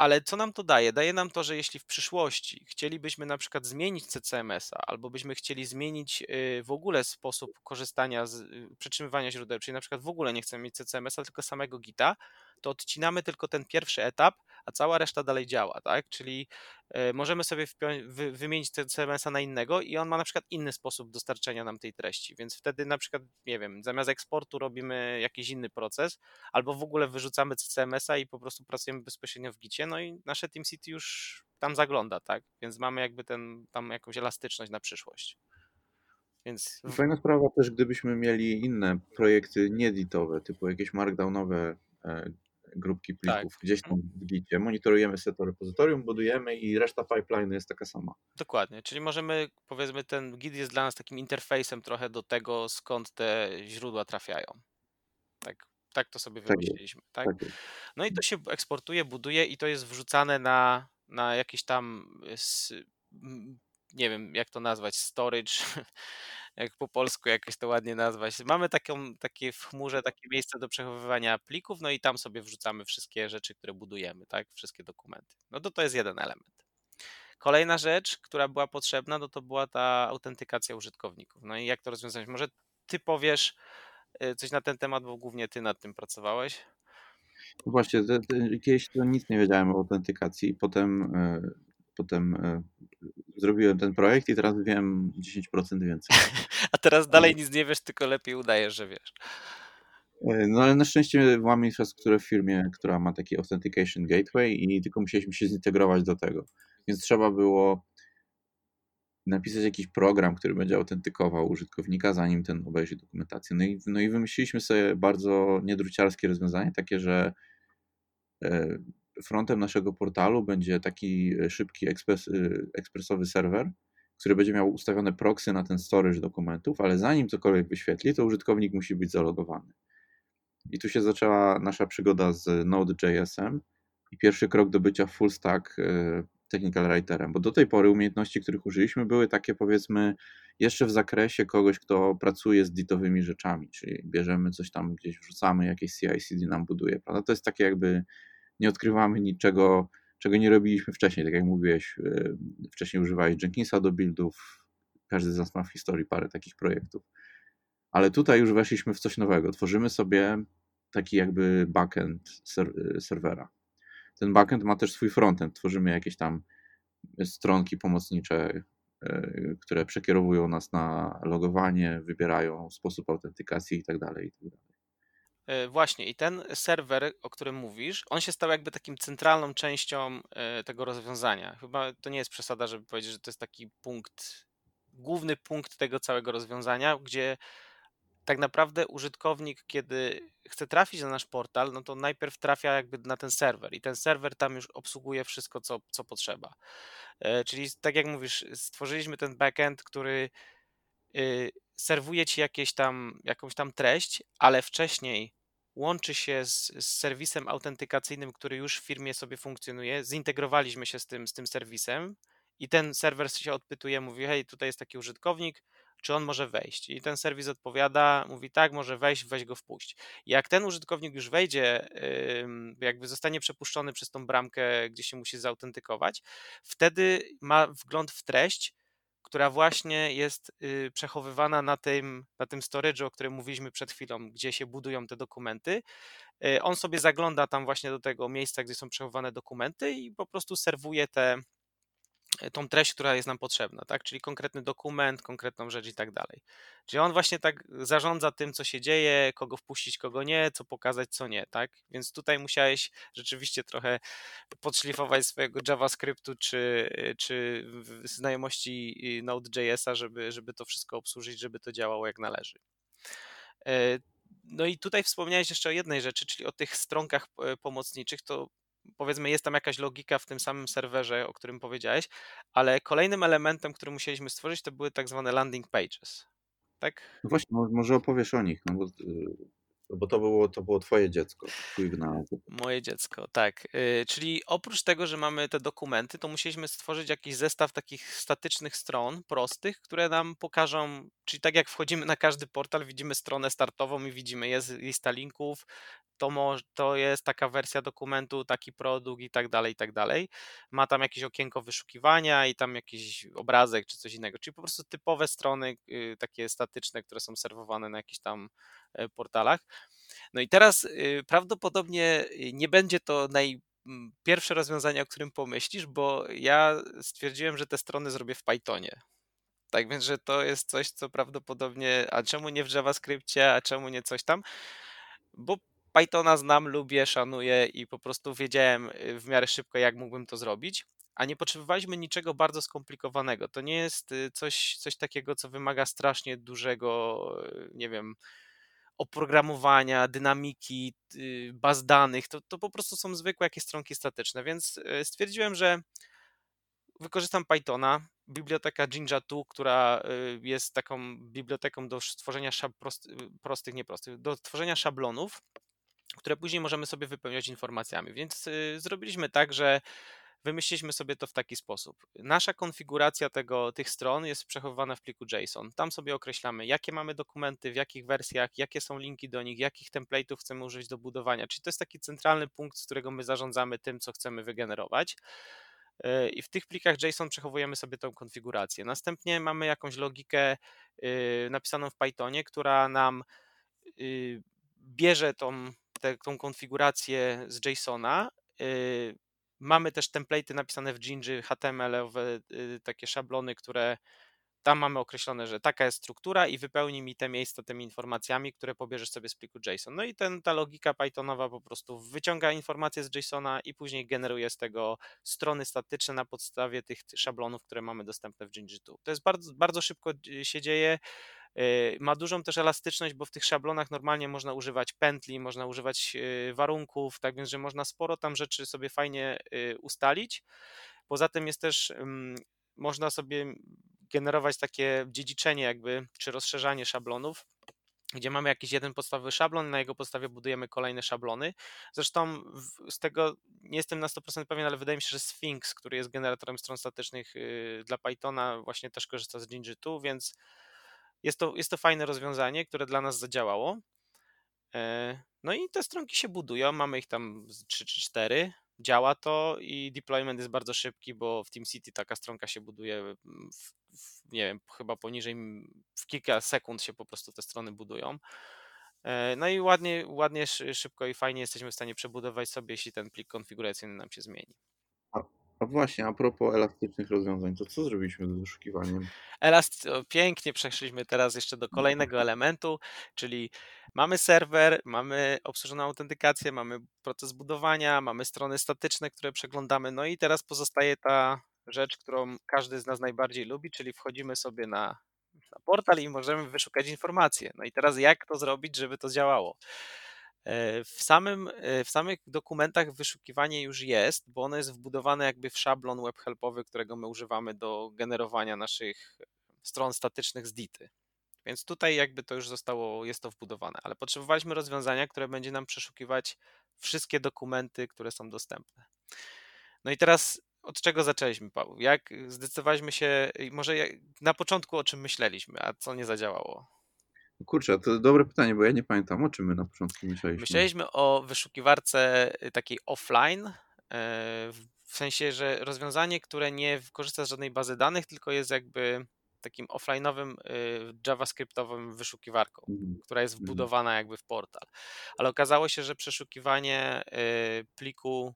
Ale co nam to daje? Daje nam to, że jeśli w przyszłości chcielibyśmy na przykład zmienić CCMS-a, albo byśmy chcieli zmienić y, w ogóle sposób korzystania z y, przetrzymywania źródeł, czyli na przykład w ogóle nie chcemy mieć CCMS-a, tylko samego Gita, to odcinamy tylko ten pierwszy etap, a cała reszta dalej działa, tak? Czyli e, możemy sobie wy wymienić ten CMS-a na innego i on ma na przykład inny sposób dostarczenia nam tej treści, więc wtedy na przykład, nie wiem, zamiast eksportu robimy jakiś inny proces, albo w ogóle wyrzucamy CMS-a i po prostu pracujemy bezpośrednio w Gicie, no i nasze TeamCity już tam zagląda, tak? Więc mamy jakby ten, tam jakąś elastyczność na przyszłość. Więc... Fajna sprawa też, gdybyśmy mieli inne projekty nieditowe, typu jakieś markdownowe e, grupki plików tak. gdzieś tam w gicie, monitorujemy sobie to repozytorium, budujemy i reszta pipeline jest taka sama. Dokładnie, czyli możemy, powiedzmy, ten git jest dla nas takim interfejsem trochę do tego, skąd te źródła trafiają. Tak, tak to sobie tak wymyśliliśmy. Tak, tak? tak no i to się eksportuje, buduje i to jest wrzucane na, na jakiś tam nie wiem jak to nazwać, storage, jak po polsku jakoś to ładnie nazwać. Mamy taką, takie w chmurze takie miejsce do przechowywania plików, no i tam sobie wrzucamy wszystkie rzeczy, które budujemy, tak, wszystkie dokumenty. No to to jest jeden element. Kolejna rzecz, która była potrzebna, no to była ta autentykacja użytkowników. No i jak to rozwiązać? Może ty powiesz y, coś na ten temat, bo głównie ty nad tym pracowałeś. Właśnie, kiedyś to nic nie wiedziałem o autentykacji, potem, e, potem e, zrobiłem ten projekt i teraz wiem 10% więcej. A teraz dalej nic nie wiesz, tylko lepiej udajesz, że wiesz. E, no ale na szczęście mamy infrastrukturę w firmie, która ma taki Authentication Gateway i tylko musieliśmy się zintegrować do tego. Więc trzeba było napisać jakiś program, który będzie autentykował użytkownika, zanim ten obejrzy dokumentację. No i, no i wymyśliliśmy sobie bardzo niedruciarskie rozwiązanie, takie, że e, frontem naszego portalu będzie taki e, szybki ekspres, e, ekspresowy serwer, który będzie miał ustawione proxy na ten storage dokumentów, ale zanim cokolwiek wyświetli, to użytkownik musi być zalogowany. I tu się zaczęła nasza przygoda z Node.js-em i pierwszy krok do bycia full stack e, technical writerem, bo do tej pory umiejętności, których użyliśmy, były takie powiedzmy jeszcze w zakresie kogoś, kto pracuje z ditowymi rzeczami, czyli bierzemy coś tam gdzieś, wrzucamy, jakieś CI/CD nam buduje, prawda? To jest takie jakby nie odkrywamy niczego, czego nie robiliśmy wcześniej. Tak jak mówiłeś, e, wcześniej używałeś Jenkinsa do buildów. Każdy z nas ma w historii parę takich projektów. Ale tutaj już weszliśmy w coś nowego. Tworzymy sobie taki jakby backend ser serwera. Ten backend ma też swój frontend. Tworzymy jakieś tam stronki pomocnicze, e, które przekierowują nas na logowanie, wybierają sposób autentykacji. Tak itd. E, właśnie, i ten serwer, o którym mówisz, on się stał jakby takim centralną częścią e, tego rozwiązania. Chyba to nie jest przesada, żeby powiedzieć, że to jest taki punkt, główny punkt tego całego rozwiązania, gdzie tak naprawdę użytkownik, kiedy chce trafić na nasz portal, no to najpierw trafia jakby na ten serwer i ten serwer tam już obsługuje wszystko, co, co potrzeba. E, czyli tak jak mówisz, stworzyliśmy ten backend, który y, serwuje ci jakieś tam, jakąś tam treść, ale wcześniej łączy się z, z, serwisem autentykacyjnym, który już w firmie sobie funkcjonuje. Zintegrowaliśmy się z tym, z tym serwisem i ten serwer się odpytuje, mówi: Hej, tutaj jest taki użytkownik, czy on może wejść? I ten serwis odpowiada, mówi: Tak, może wejść, weź go wpuść. Jak ten użytkownik już wejdzie, jakby zostanie przepuszczony przez tą bramkę, gdzie się musi zautentykować, wtedy ma wgląd w treść która właśnie jest y, przechowywana na tym, na tym storage'u, o którym mówiliśmy przed chwilą, gdzie się budują te dokumenty. Y, on sobie zagląda tam właśnie do tego miejsca, gdzie są przechowywane dokumenty i po prostu serwuje te, tą treść, która jest nam potrzebna, tak? Czyli konkretny dokument, konkretną rzecz i tak dalej. Czyli on właśnie tak zarządza tym, co się dzieje, kogo wpuścić, kogo nie, co pokazać, co nie, tak? Więc tutaj musiałeś rzeczywiście trochę podszlifować swojego JavaScriptu czy, czy znajomości Node.jsa, żeby, żeby to wszystko obsłużyć, żeby to działało jak należy. E, no i tutaj wspomniałeś jeszcze o jednej rzeczy, czyli o tych stronkach e, pomocniczych, to powiedzmy jest tam jakaś logika w tym samym serwerze, o którym powiedziałeś, ale kolejnym elementem, który musieliśmy stworzyć, to były tak zwane landing pages. Tak? No właśnie, może opowiesz o nich, no bo, y, bo to, było, to było twoje dziecko, twój Moje dziecko, tak. Y, czyli oprócz tego, że mamy te dokumenty, to musieliśmy stworzyć jakiś zestaw takich statycznych stron, prostych, które nam pokażą, czyli tak jak wchodzimy na każdy portal, widzimy stronę startową i widzimy, jest lista linków, to, mo- to jest taka wersja dokumentu, taki produkt i tak dalej, i tak dalej. Ma tam jakieś okienko wyszukiwania i tam jakiś obrazek czy coś innego, czyli po prostu typowe strony y, takie statyczne, które są serwowane na jakichś tam e, portalach. No i teraz y, prawdopodobnie y, nie będzie to naj, mm, pierwsze rozwiązanie, o którym pomyślisz, bo ja stwierdziłem, że te strony zrobię w Pythonie. Tak więc, że to jest coś, co prawdopodobnie, a czemu nie w JavaScriptie, a czemu nie coś tam? Bo Pythona znam, lubię, szanuję i po prostu wiedziałem y, w miarę szybko, jak mógłbym to zrobić, a nie potrzebowaliśmy niczego bardzo skomplikowanego. To nie jest coś, coś takiego, co wymaga strasznie dużego, nie wiem, oprogramowania, dynamiki, baz danych. To, to po prostu są zwykłe jakieś stronki statyczne, więc stwierdziłem, że wykorzystam Pythona, biblioteka Jinja 2, która jest taką biblioteką do stworzenia szab, prosty, prostych, nieprostych, do tworzenia szablonów które później możemy sobie wypełniać informacjami. Więc y, zrobiliśmy tak, że wymyśliliśmy sobie to w taki sposób. Nasza konfiguracja tego, tych stron jest przechowywana w pliku JSON. Tam sobie określamy, jakie mamy dokumenty, w jakich wersjach, jakie są linki do nich, jakich template'ów chcemy użyć do budowania. Czyli to jest taki centralny punkt, z którego my zarządzamy tym, co chcemy wygenerować. Y, I w tych plikach JSON przechowujemy sobie tą konfigurację. Następnie mamy jakąś logikę y, napisaną w Pythonie, która nam bierze tą tą konfigurację z JSONa. Mamy też template'y napisane w Gingy, HTML-owe, y, takie szablony, które tam mamy określone, że taka jest struktura i wypełni mi te miejsca tymi informacjami, które pobierzesz sobie z pliku JSON. No i ten, ta logika Pythonowa po prostu wyciąga informacje z JSONa i później generuje z tego strony statyczne na podstawie tych szablonów, które mamy dostępne w 2. To jest bardzo, bardzo szybko y, się dzieje. Y, ma dużą też elastyczność, bo w tych szablonach normalnie można używać pętli, można używać y, warunków, tak więc, że można sporo tam rzeczy sobie fajnie ustalić. Poza tym jest też, można sobie generować takie dziedziczenie jakby, czy rozszerzanie szablonów, gdzie mamy jakiś jeden podstawowy szablon, na jego podstawie budujemy kolejne szablony. Zresztą z tego nie jestem na 100% pewien, ale wydaje mi się, że Sphinx, który jest generatorem stron statycznych dla Pythona, właśnie też korzysta z Jinja 2, więc jest to, jest to fajne rozwiązanie, które dla nas zadziałało. E, no i te stronki się budują, mamy ich tam 3 czy 4. Działa to i deployment jest bardzo szybki, bo w TeamCity taka stronka się buduje w, nie wiem, chyba poniżej w kilka sekund się po prostu te strony budują. E, no i ładnie, ładnie, szybko i fajnie jesteśmy w stanie przebudować sobie, jeśli ten plik konfiguracyjny nam się zmieni. A właśnie, a propos elastycznych rozwiązań, to co zrobiliśmy z wyszukiwaniem? Elast pięknie przeszliśmy teraz jeszcze do kolejnego elementu, czyli mamy serwer, mamy obsłużoną autentykację, mamy proces budowania, mamy strony statyczne, które przeglądamy, no i teraz pozostaje ta rzecz, którą każdy z nas najbardziej lubi, czyli wchodzimy sobie na, na portal i możemy wyszukać informacje. No i teraz jak to zrobić, żeby to działało? E, w, samym, e, w samych dokumentach wyszukiwanie już jest, bo ono jest wbudowane jakby w szablon webhelpowy, którego my używamy do generowania naszych stron statycznych z DITy. Więc tutaj jakby to już zostało, jest to wbudowane, ale potrzebowaliśmy rozwiązania, które będzie nam przeszukiwać wszystkie dokumenty, które są dostępne. No i teraz od czego zaczęliśmy, Paweł? Jak zdecydowaliśmy się, może na początku o czym myśleliśmy, a co nie zadziałało? Kurczę, to dobre pytanie, bo ja nie pamiętam, o czym my na początku myśleliśmy. Myśleliśmy o wyszukiwarce y, takiej offline, y, w sensie, że rozwiązanie, które nie korzysta z żadnej bazy danych, tylko jest jakby takim offline'owym y, javascriptowym wyszukiwarką, mm. która jest mhm. wbudowana jakby w portal. Ale okazało się, że przeszukiwanie pliku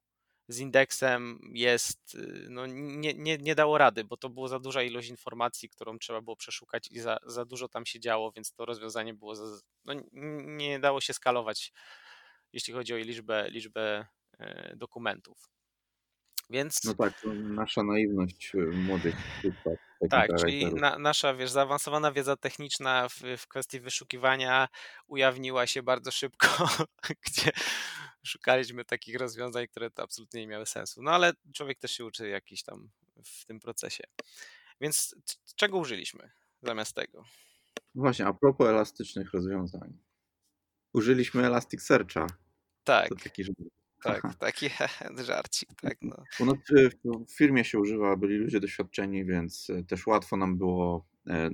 z indeksem jest, y, no nie, nie, nie dało rady, bo to było za duża ilość informacji, którą trzeba było przeszukać i za, za dużo tam się działo, więc to rozwiązanie było, za, no nie dało się skalować, jeśli chodzi o liczbę, liczbę e, dokumentów. Więc... No tak, nasza naiwność y, młodych. Tak, czyli na, nasza wiesz, zaawansowana wiedza techniczna w, w kwestii wyszukiwania ujawniła się bardzo szybko, gdzie szukaliśmy takich rozwiązań, które to absolutnie nie miały sensu. No ale człowiek też się uczy jakiś tam w tym procesie. Więc czego użyliśmy zamiast tego? Właśnie, a propos elastycznych rozwiązań. Użyliśmy Elasticsearcha. Tak. To taki tak, taki żarcik, tak. No. U nas w firmie się używa, byli ludzie doświadczeni, więc e, też łatwo nam było e, e,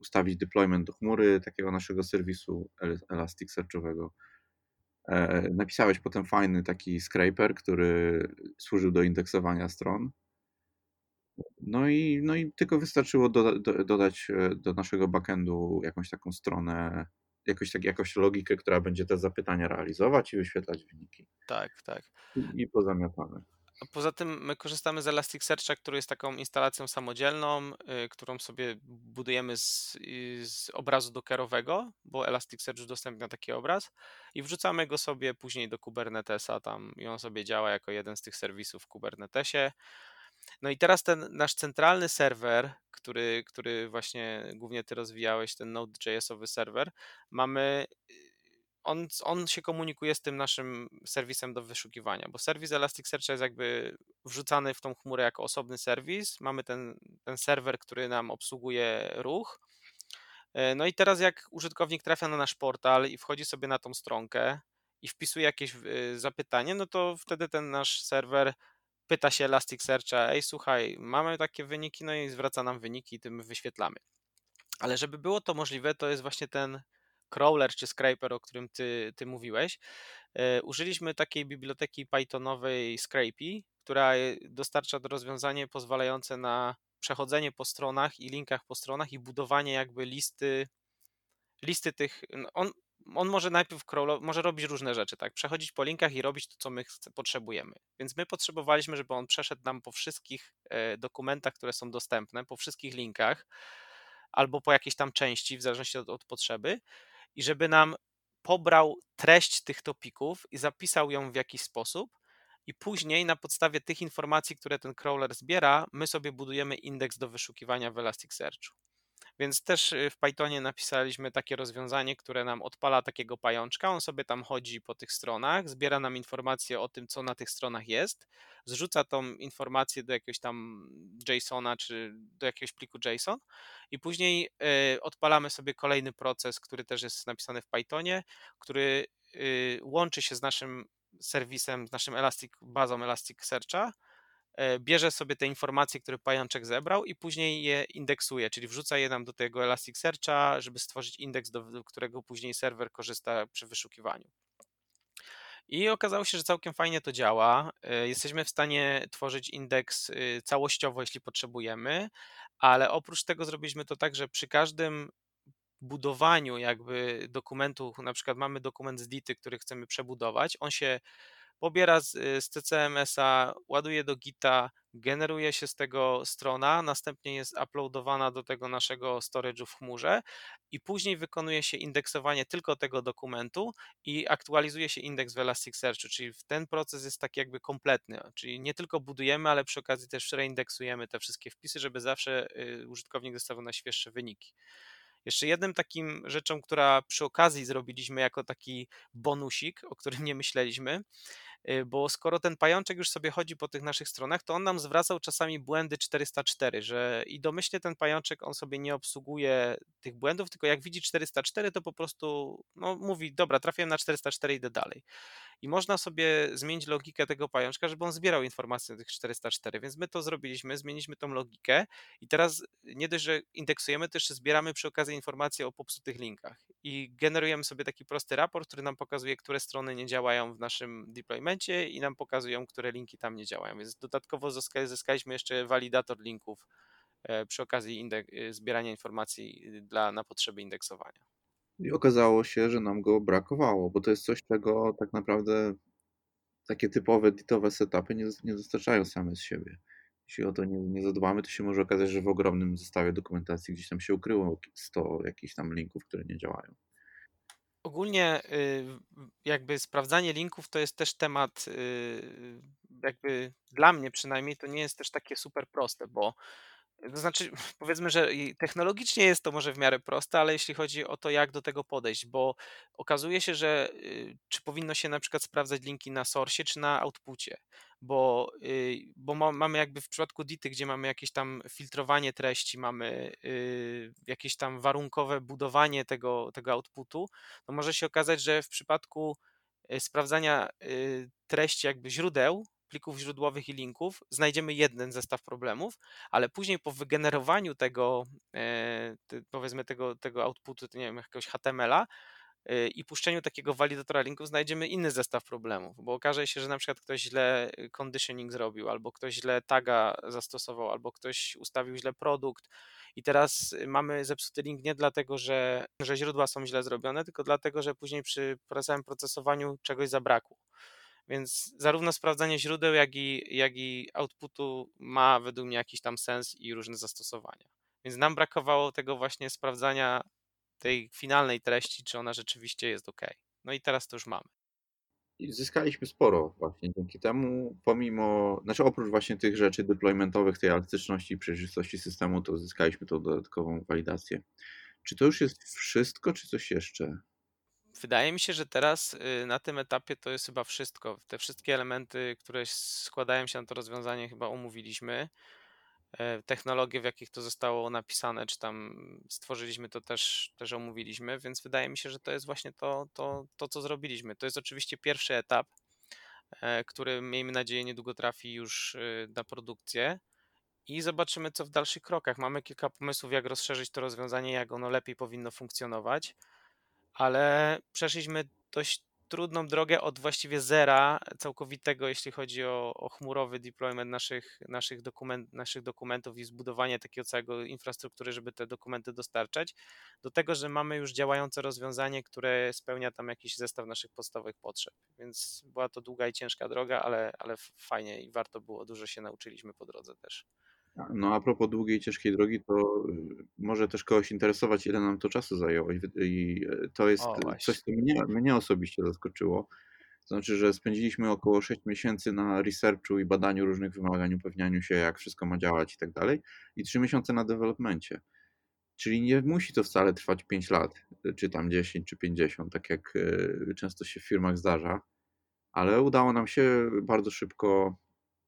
ustawić deployment do chmury takiego naszego serwisu Elasticsearchowego. Napisałeś potem fajny taki scraper, który służył do indeksowania stron. No i, no i tylko wystarczyło doda, do, dodać do naszego backendu jakąś taką stronę jakoś, tak, jakąś logikę, która będzie te zapytania realizować i wyświetlać wyniki. Tak, tak. I, i pozamiatane. Poza tym my korzystamy z Elasticsearcha, który jest taką instalacją samodzielną, y, którą sobie budujemy z, y, z obrazu dockerowego, bo Elasticsearch udostępnia taki obraz i wrzucamy go sobie później do Kubernetesa tam i on sobie działa jako jeden z tych serwisów w Kubernetesie. No i teraz ten nasz centralny serwer, który, który właśnie głównie ty rozwijałeś, ten Node.jsowy serwer, mamy on, on się komunikuje z tym naszym serwisem do wyszukiwania, bo serwis Elasticsearcha jest jakby wrzucany w tą chmurę jako osobny serwis. Mamy ten, ten serwer, który nam obsługuje ruch. E, no i teraz jak użytkownik trafia na nasz portal i wchodzi sobie na tą stronkę i wpisuje jakieś e, zapytanie, no to wtedy ten nasz serwer pyta się Elasticsearcha, ej słuchaj, mamy takie wyniki, no i zwraca nam wyniki i tym wyświetlamy. Ale żeby było to możliwe, to jest właśnie ten crawler czy scraper, o którym ty, ty mówiłeś, e, użyliśmy takiej biblioteki Pythonowej Scrapy, która dostarcza do rozwiązanie pozwalające na przechodzenie po stronach i linkach po stronach i budowanie jakby listy, listy tych. No, on, on może najpierw crawlo, może robić różne rzeczy, tak? Przechodzić po linkach i robić to, co my potrzebujemy. Więc my potrzebowaliśmy, żeby on przeszedł nam po wszystkich e, dokumentach, które są dostępne, po wszystkich linkach, albo po jakiejś tam części, w zależności od, od potrzeby i żeby nam pobrał treść tych topików i zapisał ją w jakiś sposób, i później na podstawie tych informacji, które ten crawler zbiera, my sobie budujemy indeks do wyszukiwania w Elasticsearchu. Więc też y, w Pythonie napisaliśmy takie rozwiązanie, które nam odpala takiego pajączka. On sobie tam chodzi po tych stronach, zbiera nam informacje o tym, co na tych stronach jest, zrzuca tą informację do jakiegoś tam JSONa czy do jakiegoś pliku JSON i później y, odpalamy sobie kolejny proces, który też jest napisany w Pythonie, który y, łączy się z naszym serwisem, z naszym Elastic, bazą Elasticsearcha bierze sobie te informacje, które pajączek zebrał i później je indeksuje, czyli wrzuca je nam do tego Elasticsearcha, żeby stworzyć indeks, do którego później serwer korzysta przy wyszukiwaniu. I okazało się, że całkiem fajnie to działa. E, jesteśmy w stanie tworzyć indeks y, całościowo, jeśli potrzebujemy, ale oprócz tego zrobiliśmy to tak, że przy każdym budowaniu jakby dokumentu, na przykład mamy dokument z Dity, który chcemy przebudować, on się pobiera z, y, z TCMS-a, ładuje do Gita, generuje się z tego strona, następnie jest uploadowana do tego naszego storage'u w chmurze i później wykonuje się indeksowanie tylko tego dokumentu i aktualizuje się indeks w Elasticsearchu, czyli ten proces jest tak jakby kompletny, czyli nie tylko budujemy, ale przy okazji też reindeksujemy te wszystkie wpisy, żeby zawsze y, użytkownik dostawał na świeższe wyniki. Jeszcze jednym takim rzeczą, która przy okazji zrobiliśmy jako taki bonusik, o którym nie myśleliśmy, bo skoro ten pajączek już sobie chodzi po tych naszych stronach, to on nam zwracał czasami błędy 404, że i domyślnie ten pajączek on sobie nie obsługuje tych błędów, tylko jak widzi 404, to po prostu no, mówi, dobra, trafiłem na 404, idę dalej i można sobie zmienić logikę tego pajączka, żeby on zbierał informacje na tych 404, więc my to zrobiliśmy, zmieniliśmy tą logikę i teraz nie dość, że indeksujemy, jeszcze zbieramy przy okazji informacje o popsutych linkach i generujemy sobie taki prosty raport, który nam pokazuje, które strony nie działają w naszym deploymencie i nam pokazują, które linki tam nie działają, więc dodatkowo zyskaliśmy jeszcze walidator linków e, przy okazji zbierania informacji dla, na potrzeby indeksowania. I okazało się, że nam go brakowało, bo to jest coś, czego tak naprawdę takie typowe ditowe setupy nie, nie dostarczają same z siebie. Jeśli o to nie, nie zadbamy, to się może okazać, że w ogromnym zestawie dokumentacji gdzieś tam się ukryło 100 jakichś tam linków, które nie działają. Ogólnie y, jakby sprawdzanie linków to jest też temat, y, jakby dla mnie przynajmniej to nie jest też takie super proste, bo to znaczy, powiedzmy, że technologicznie jest to może w miarę proste, ale jeśli chodzi o to, jak do tego podejść, bo okazuje się, że y, czy powinno się na przykład sprawdzać linki na source czy na outpucie, bo, y, bo mamy jakby w przypadku Dity, gdzie mamy jakieś tam filtrowanie treści, mamy y, jakieś tam warunkowe budowanie tego, tego outputu, to może się okazać, że w przypadku sprawdzania treści jakby źródeł, plików źródłowych i linków, znajdziemy jeden zestaw problemów, ale później po wygenerowaniu tego, e, powiedzmy tego, tego outputu, nie wiem, jakiegoś HTML-a, y, i puszczeniu takiego walidatora linków znajdziemy inny zestaw problemów, bo okaże się, że na przykład ktoś źle y, conditioning zrobił, albo ktoś źle taga zastosował, albo ktoś ustawił źle produkt i teraz mamy zepsuty link nie dlatego, że, że źródła są źle zrobione, tylko dlatego, że później przy całym procesowaniu czegoś zabrakło. Więc zarówno sprawdzanie źródeł, jak i, jak i outputu ma według mnie jakiś tam sens i różne zastosowania. Więc nam brakowało tego właśnie sprawdzania tej finalnej treści, czy ona rzeczywiście jest ok. No i teraz to już mamy. I zyskaliśmy sporo właśnie dzięki temu, pomimo, znaczy oprócz właśnie tych rzeczy deploymentowych, tej elastyczności i przejrzystości systemu, to zyskaliśmy tą dodatkową walidację. Czy to już jest wszystko, czy coś jeszcze? Wydaje mi się, że teraz y, na tym etapie to jest chyba wszystko. Te wszystkie elementy, które składają się na to rozwiązanie, chyba omówiliśmy. E, technologie, w jakich to zostało napisane, czy tam stworzyliśmy, to też, też omówiliśmy, więc wydaje mi się, że to jest właśnie to, to, to, co zrobiliśmy. To jest oczywiście pierwszy etap, e, który miejmy nadzieję niedługo trafi już y, na produkcję i zobaczymy, co w dalszych krokach. Mamy kilka pomysłów, jak rozszerzyć to rozwiązanie, jak ono lepiej powinno funkcjonować, ale przeszliśmy dość trudną drogę od właściwie zera całkowitego, jeśli chodzi o, o chmurowy deployment naszych, naszych, dokument, naszych dokumentów i zbudowanie takiego całego infrastruktury, żeby te dokumenty dostarczać, do tego, że mamy już działające rozwiązanie, które spełnia tam jakiś zestaw naszych podstawowych potrzeb. Więc była to długa i ciężka droga, ale, ale fajnie i warto było, dużo się nauczyliśmy po drodze też. No a propos długiej, ciężkiej drogi, to y, może też kogoś interesować, ile nam to czasu zajęło. I y, to jest O, coś, co mnie, mnie osobiście zaskoczyło. To znaczy, że spędziliśmy około 6 miesięcy na researchu i badaniu różnych wymagań, upewnianiu się, jak wszystko ma działać i tak dalej, i 3 miesiące na developmencie. Czyli nie musi to wcale trwać 5 lat, czy tam 10, czy 50, tak jak y, często się w firmach zdarza, ale udało nam się bardzo szybko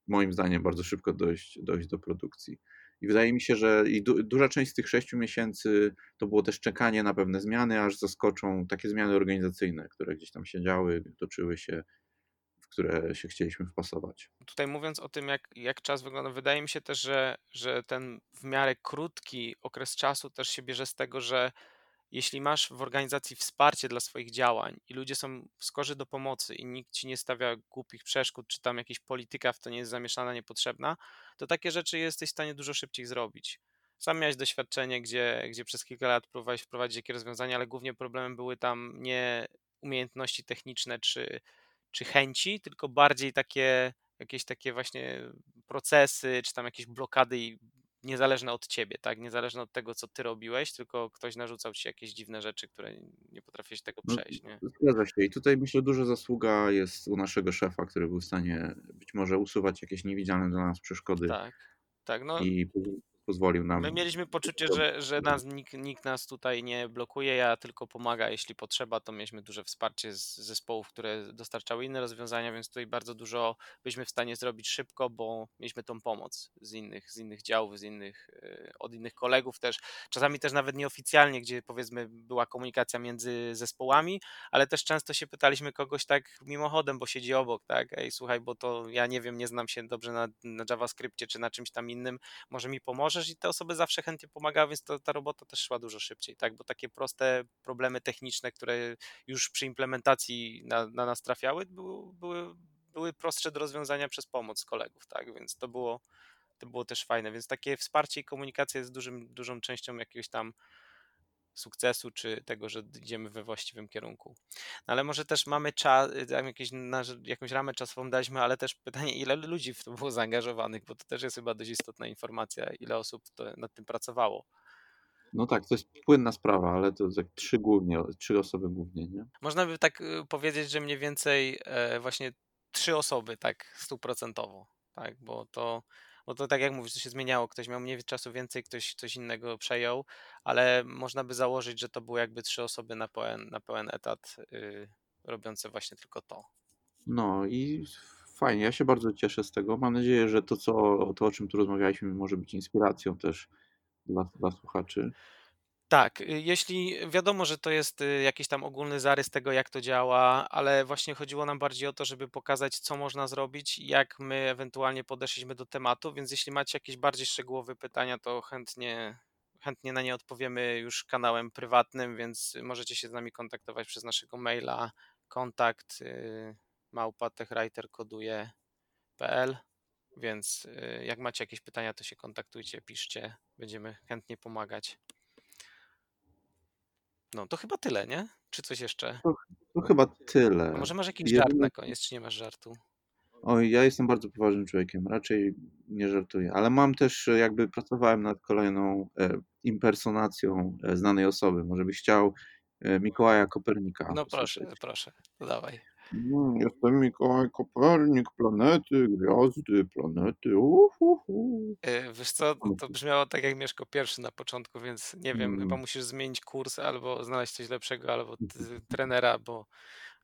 moim zdaniem bardzo szybko dojść, dojść do produkcji. I wydaje mi się, że i du duża część z tych sześciu miesięcy to było też czekanie na pewne zmiany, aż zaskoczą takie zmiany organizacyjne, które gdzieś tam się działy, toczyły się, w które się chcieliśmy wpasować. Tutaj mówiąc o tym, jak, jak czas wygląda, wydaje mi się też, że, że ten w miarę krótki okres czasu też się bierze z tego, że jeśli masz w organizacji wsparcie dla swoich działań i ludzie są skorzy do pomocy i nikt ci nie stawia głupich przeszkód, czy tam jakaś polityka w to nie jest zamieszana, niepotrzebna, to takie rzeczy jesteś w stanie dużo szybciej zrobić. Sam miałeś doświadczenie, gdzie, gdzie przez kilka lat próbowałeś wprowadzić jakieś rozwiązania, ale głównie problemem były tam nie umiejętności techniczne czy, czy chęci, tylko bardziej takie jakieś takie właśnie procesy, czy tam jakieś blokady i niezależne od ciebie, tak? Niezależne od tego, co ty robiłeś, tylko ktoś narzucał ci jakieś dziwne rzeczy, które nie potrafiłeś tego No, przejść, nie? Zgadza się. I tutaj myślę, duża zasługa jest u naszego szefa, który był w stanie być może usuwać jakieś niewidzialne dla nas przeszkody Tak, tak. No, i pozwolił nam. My mieliśmy poczucie, że, że nas, nikt, nikt nas tutaj nie blokuje, ja tylko pomaga, jeśli potrzeba, to mieliśmy duże wsparcie z zespołów, które dostarczały inne rozwiązania, więc tutaj bardzo dużo byliśmy w stanie zrobić szybko, bo mieliśmy tą pomoc z innych, z innych działów, z innych, e, od innych kolegów też, czasami też nawet nieoficjalnie, gdzie powiedzmy była komunikacja między zespołami, ale też często się pytaliśmy kogoś tak mimochodem, bo siedzi obok, tak, ej słuchaj, bo to ja nie wiem, nie znam się dobrze na, na JavaScriptie czy na czymś tam innym, może mi pomożesz i te osoby zawsze chętnie pomagały, więc to, ta robota też szła dużo szybciej, tak? Bo takie proste problemy techniczne, które już przy implementacji na, na nas trafiały, były, były, były prostsze do rozwiązania przez pomoc kolegów, tak? Więc to było, to było też fajne. Więc takie wsparcie i komunikacja jest dużym, dużą częścią jakiegoś tam sukcesu, czy tego, że idziemy we właściwym kierunku. No ale może też mamy czas, jakieś, jakąś ramę czasową daliśmy, ale też pytanie, ile ludzi w to było zaangażowanych, bo to też jest chyba dość istotna informacja, ile osób nad tym pracowało. No tak, to jest płynna sprawa, ale to tak trzy głównie, trzy osoby głównie, nie? Można by tak y, powiedzieć, że mniej więcej e, właśnie trzy osoby tak stuprocentowo, tak, bo to bo to tak jak mówisz, to się zmieniało. Ktoś miał mniej czasu więcej, ktoś coś innego przejął, ale można by założyć, że to były jakby trzy osoby na pełen, na pełen etat yy, robiące właśnie tylko to. No i fajnie, ja się bardzo cieszę z tego. Mam nadzieję, że to, co, to o czym tu rozmawialiśmy, może być inspiracją też dla, dla słuchaczy. Tak, y, jeśli wiadomo, że to jest y, jakiś tam ogólny zarys tego, jak to działa, ale właśnie chodziło nam bardziej o to, żeby pokazać, co można zrobić, jak my ewentualnie podeszliśmy do tematu, więc jeśli macie jakieś bardziej szczegółowe pytania, to chętnie, chętnie na nie odpowiemy już kanałem prywatnym, więc możecie się z nami kontaktować przez naszego maila kontakt y, małpa więc y, jak macie jakieś pytania, to się kontaktujcie, piszcie, będziemy chętnie pomagać. No to chyba tyle, nie? Czy coś jeszcze? To chyba tyle. A może masz jakiś Jedyne- żart na koniec, czy nie masz żartu? Oj, ja jestem bardzo poważnym człowiekiem, raczej nie żartuję, ale mam też, e, jakby pracowałem nad kolejną e, impersonacją e, znanej osoby. Może byś chciał e, Mikołaja Kopernika No proszę, proszę, to dawaj. Mm, Jestem Mikołaj Kopernik, planety, gwiazdy, planety. Uhuhu. Y, Wiesz co, to brzmiało tak jak Mieszko pierwszy na początku, więc nie wiem, chyba Mm. musisz zmienić kurs albo znaleźć coś lepszego, albo t- trenera, bo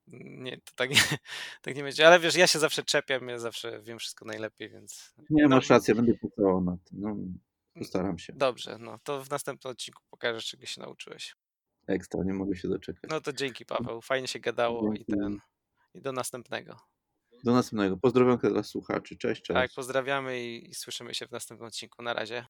nie, to tak nie, tak nie będzie. Ale wiesz, ja się zawsze czepiam, ja zawsze wiem wszystko najlepiej, więc Nie, No. masz rację, będę pracował nad tym. No, postaram się. dobrze, no to w następnym odcinku pokażesz, czego się nauczyłeś. Ekstra, nie mogę się doczekać. No to dzięki Paweł, fajnie się gadało i Dzięki. ten, i do następnego. Do następnego. Pozdrowienia dla słuchaczy. Cześć, cześć. Tak, pozdrawiamy i, i słyszymy się w następnym odcinku. Na razie.